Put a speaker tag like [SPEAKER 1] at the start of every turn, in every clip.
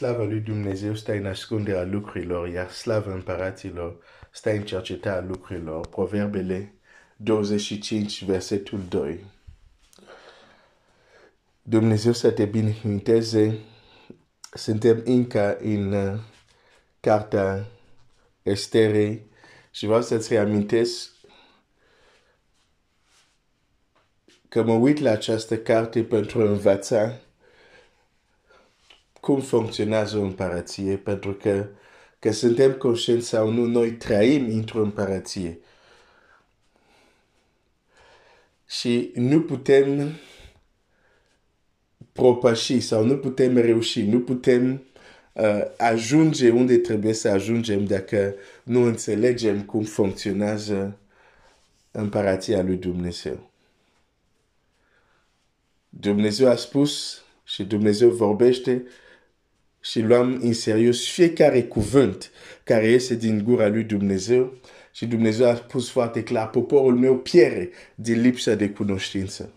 [SPEAKER 1] Slava lui Dumnezeu stă în ascunderea lucrurilor, iar slava împăraților stă în cercetarea lucrurilor. Proverbele 25, versetul 2. Dumnezeu să te binecuvinteze. Suntem încă în uh, cartea Esterei și vreau să-ți reamintesc că mă uit la această carte pentru a învăța cum funcționează o împărăție, pentru că, că suntem conștienți sau nu, noi trăim într-o împărăție. Și nu putem propăși sau nu putem reuși, nu putem uh, ajunge unde trebuie să ajungem dacă nu înțelegem cum funcționează împărăția lui Dumnezeu. Dumnezeu a spus și Dumnezeu vorbește și luăm în serios fiecare cuvânt care iese din gura lui Dumnezeu și Dumnezeu a spus foarte clar, poporul meu piere din lipsa de cunoștință.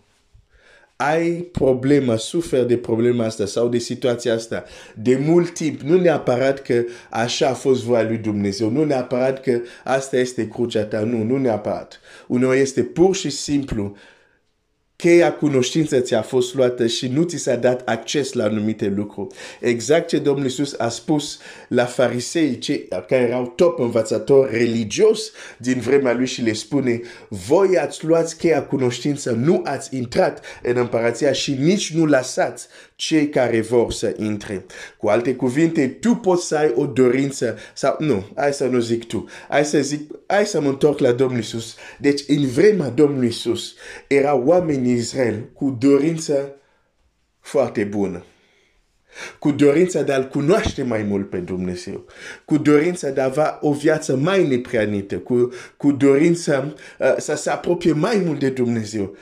[SPEAKER 1] Ai problema, suferi de problema asta sau de situația asta de mult timp, nu neapărat că așa a fost voia lui Dumnezeu, nu neapărat că asta este crucea ta, nu, nu neapărat. Uneori este pur și simplu cheia cunoștință ți-a fost luată și nu ți s-a dat acces la anumite lucruri. Exact ce Domnul Iisus a spus la farisei, cei care erau top învățători religios din vremea lui și le spune, voi ați luat cheia cunoștință, nu ați intrat în împărația și nici nu lăsați cei care vor să intre. Cu alte cuvinte, tu poți să ai o dorință sau nu, hai să nu zic tu, hai să zic, hai să mă întorc la Domnul Iisus. Deci, în vremea Domnului Iisus, era oameni în Israel cu dorință foarte bună. Cu dorința de a-L cunoaște mai mult pe Dumnezeu. Cu dorința de a avea o viață mai nepreanită. Cu, cu dorința uh, să se apropie mai mult de Dumnezeu.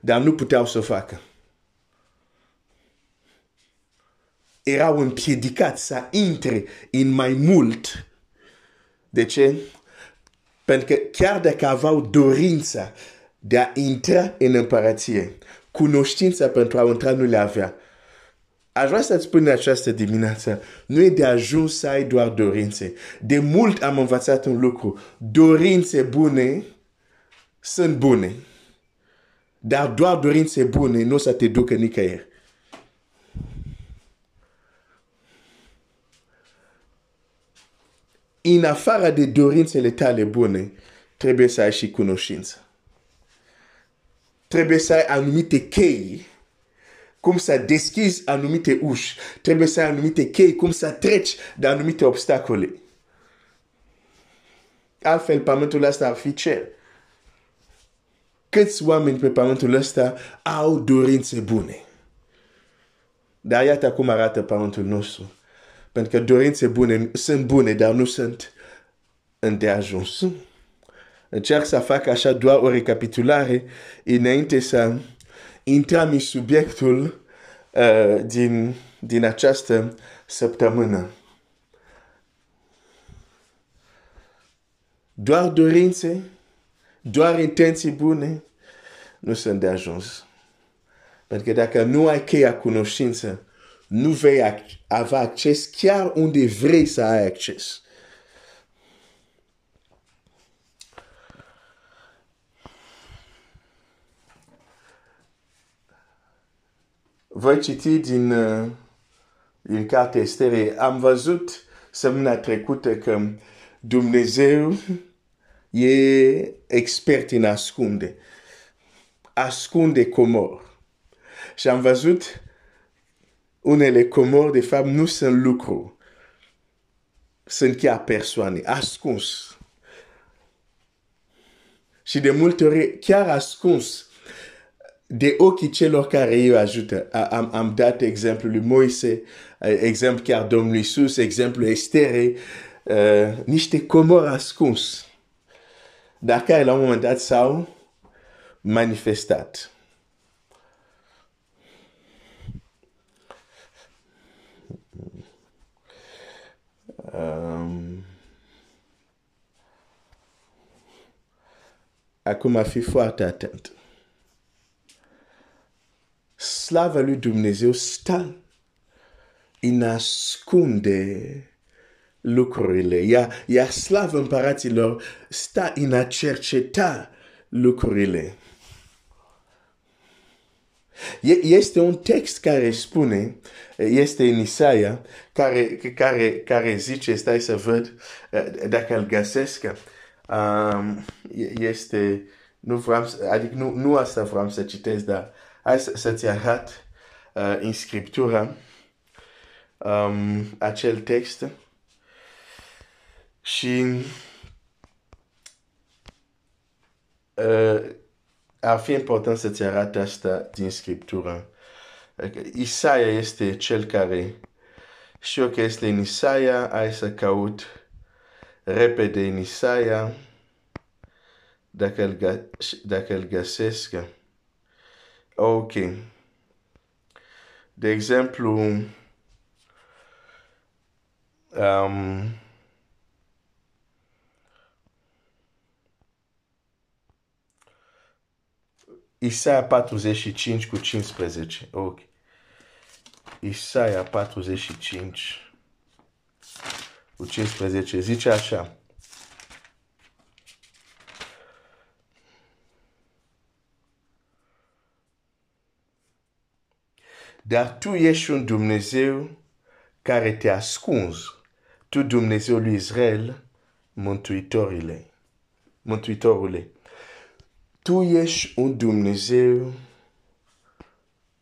[SPEAKER 1] Dar nu puteau să o facă. erau împiedicați să intre în mai mult. De ce? Pentru că chiar dacă aveau dorința de a intra în împărăție, cunoștința pentru a intra nu le avea. Aș vrea să-ți spun în această dimineață, nu e de ajuns să ai doar dorințe. De mult am învățat un lucru. Dorințe bune sunt bune. Dar doar dorințe bune nu o să te ducă nicăieri. în afară de dorințele tale bune, trebuie să ai și cunoștință. Trebuie să ai anumite chei cum să deschizi anumite uși. Trebuie să ai anumite chei cum să treci de anumite obstacole. Altfel, pământul ăsta ar fi cer. Câți oameni pe pământul ăsta au dorințe bune? Dar iată cum arată pământul nostru. Pentru că dorințe bune sunt bune, dar nu sunt îndeajuns. Încerc să fac așa doar o recapitulare înainte să intrăm în subiectul uh, din, din această săptămână. Doar dorințe, doar intenții bune, nu sunt de ajuns. Pentru că dacă nu ai cheia cunoștință, nu vei avea acces chiar unde vrei să ai acces. Voi citi din, uh, din cartea Estere. Am văzut săptămâna trecută că Dumnezeu e expert în ascunde. Ascunde comor. Și am văzut unele comori, de fapt, nu sunt lucru. Sunt chiar persoane, ascuns. Și de multe ori, chiar ascuns de ochii celor care îi ajută. Am, am dat exemplu lui Moise, exemplu chiar Domnului Iisus, exemplu Estere, uh, niște comori ascuns. Dar care la un moment dat s-au manifestat. Um, acum a fi foarte atent. Slava lui Dumnezeu stă îi ascunde lucrurile. Ea, ea slavă împăraților sta în a cerceta lucrurile. Este un text care spune, este în Isaia, care, care, care zice, stai să văd dacă îl găsesc, um, este, nu vreau, adică nu, nu asta vreau să citesc, dar hai să, să-ți arăt uh, în Scriptura um, acel text și uh, ar fi important să-ți arăt asta din Scriptură. Isaia este cel care știu că este în Isaia, hai să caut repede în Isaia, dacă îl, dacă îl găsesc. Ok. De exemplu, um, Isaia 45 cu 15. Ok. Isaia 45 cu 15 zice așa. Dar tu ești un Dumnezeu care te ascunzi. Tu Dumnezeu lui Israel, mântuitorile. Mântuitorule. Tu ești un Dumnezeu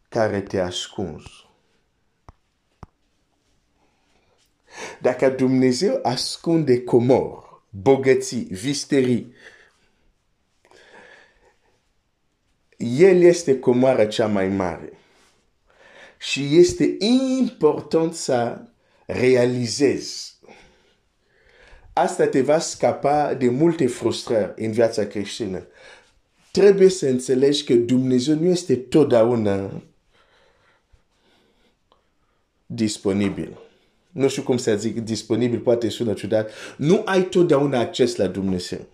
[SPEAKER 1] care te ascunzi. Dacă Dumnezeu ascunde comor, bogății, visterii, El este comoara cea mai mare. Și este important să realizezi. Asta te va scapa de multe frustrări în viața creștină. Trebuie să înțelegi că Dumnezeu nu este totdeauna disponibil. Nu știu cum să zic disponibil, poate sună ciudat. Nu ai totdeauna acces la Dumnezeu.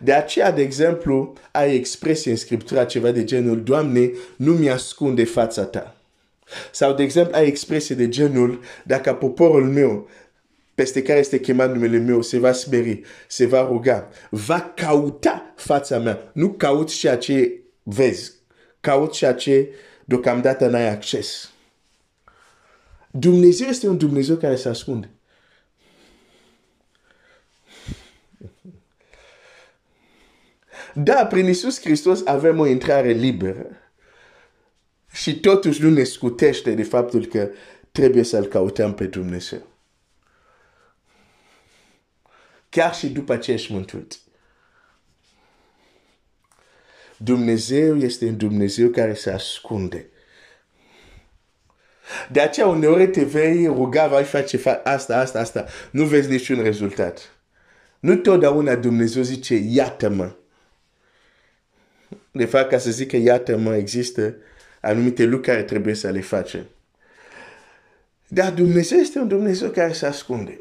[SPEAKER 1] De aceea, de exemplu, ai expresie în Scriptura ceva de genul, Doamne, nu mi-ascunde fața ta. Sau, de exemplu, ai expresie de genul, dacă poporul meu, peste care este chemat numele meu, se va smeri, se va ruga, va cauta fața mea. Nu caut ceea ce vezi, caut ceea ce deocamdată n-ai acces. Dumnezeu este un Dumnezeu care se ascunde. Da, prin Iisus Hristos avem o intrare liberă. Și totuși nu ne scutește de faptul că trebuie să-L căutăm pe Dumnezeu. Chiar și după ce ești mântuit. Dumnezeu este un Dumnezeu care se ascunde. De aceea uneori te vei ruga, vai face asta, asta, asta. Nu vezi niciun rezultat. Nu totdeauna Dumnezeu zice, iată-mă. De fapt, ca să zică iată-mă, există anumite lucruri care trebuie să le facem. Dar Dumnezeu este un Dumnezeu care se ascunde.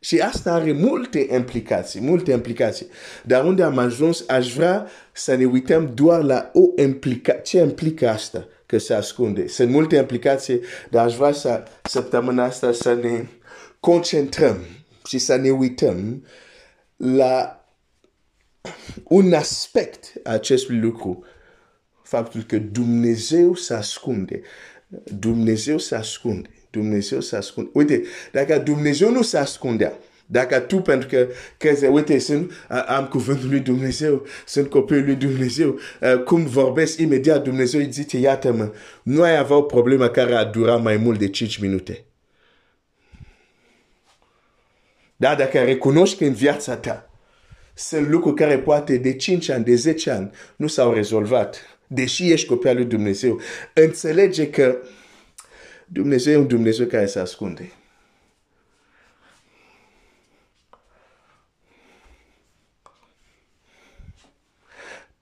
[SPEAKER 1] Și asta are multe implicații, multe implicații. Dar unde am ajuns, aș vrea să ne uităm doar la o implica ce implică asta că se ascunde. Sunt multe implicații, dar aș vrea să săptămâna asta să ne concentrăm și să ne uităm la un aspect a acestui lucru. Faptul că Dumnezeu se ascunde. Dumnezeu se ascunde. Dumnezeu se ascunde. Uite, dacă Dumnezeu nu se ascundea, dacă tu, pentru că crezi, uite, sunt, am cuvântul lui Dumnezeu, sunt copilul lui Dumnezeu, cum vorbesc imediat, Dumnezeu îi zice, iată-mă, nu ai avea o problemă care a durat mai mult de 5 minute. Dar dacă recunoști că în viața ta sunt lucruri care poate de 5 ani, de 10 ani nu s-au rezolvat, deși ești copil lui Dumnezeu, înțelege că Dumnezeu e un Dumnezeu care se ascunde.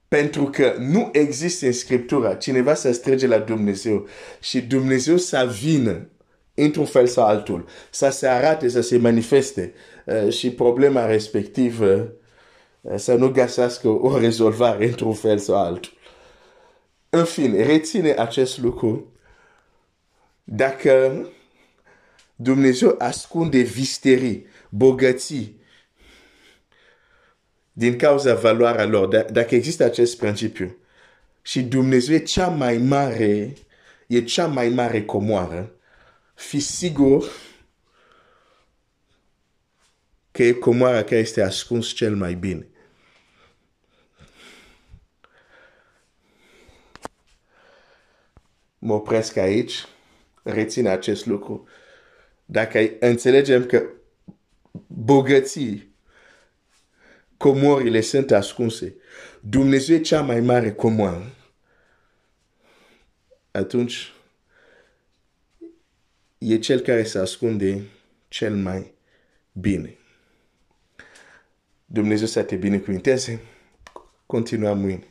[SPEAKER 1] Pentru că nu există în Scriptura cineva să strige la Dumnezeu și Dumnezeu să vină într-un fel sau altul, să se arate, să se manifeste uh, și problema respectivă uh, să nu găsească o rezolvare într-un fel sau altul. În fine, reține acest lucru dacă Dumnezeu ascunde visterii, bogății, din cauza valoarea lor. Dacă există acest principiu și Dumnezeu e cea mai mare, e cea mai mare comoară, fi sigur că e comoara care este ascuns cel mai bine. Mă opresc aici, rețin acest lucru. Dacă înțelegem că bogății, comorile sunt ascunse, Dumnezeu e cea mai mare comoară, atunci e cel care se ascunde cel mai bine. Dumnezeu să te binecuvinteze. Continuăm mâine.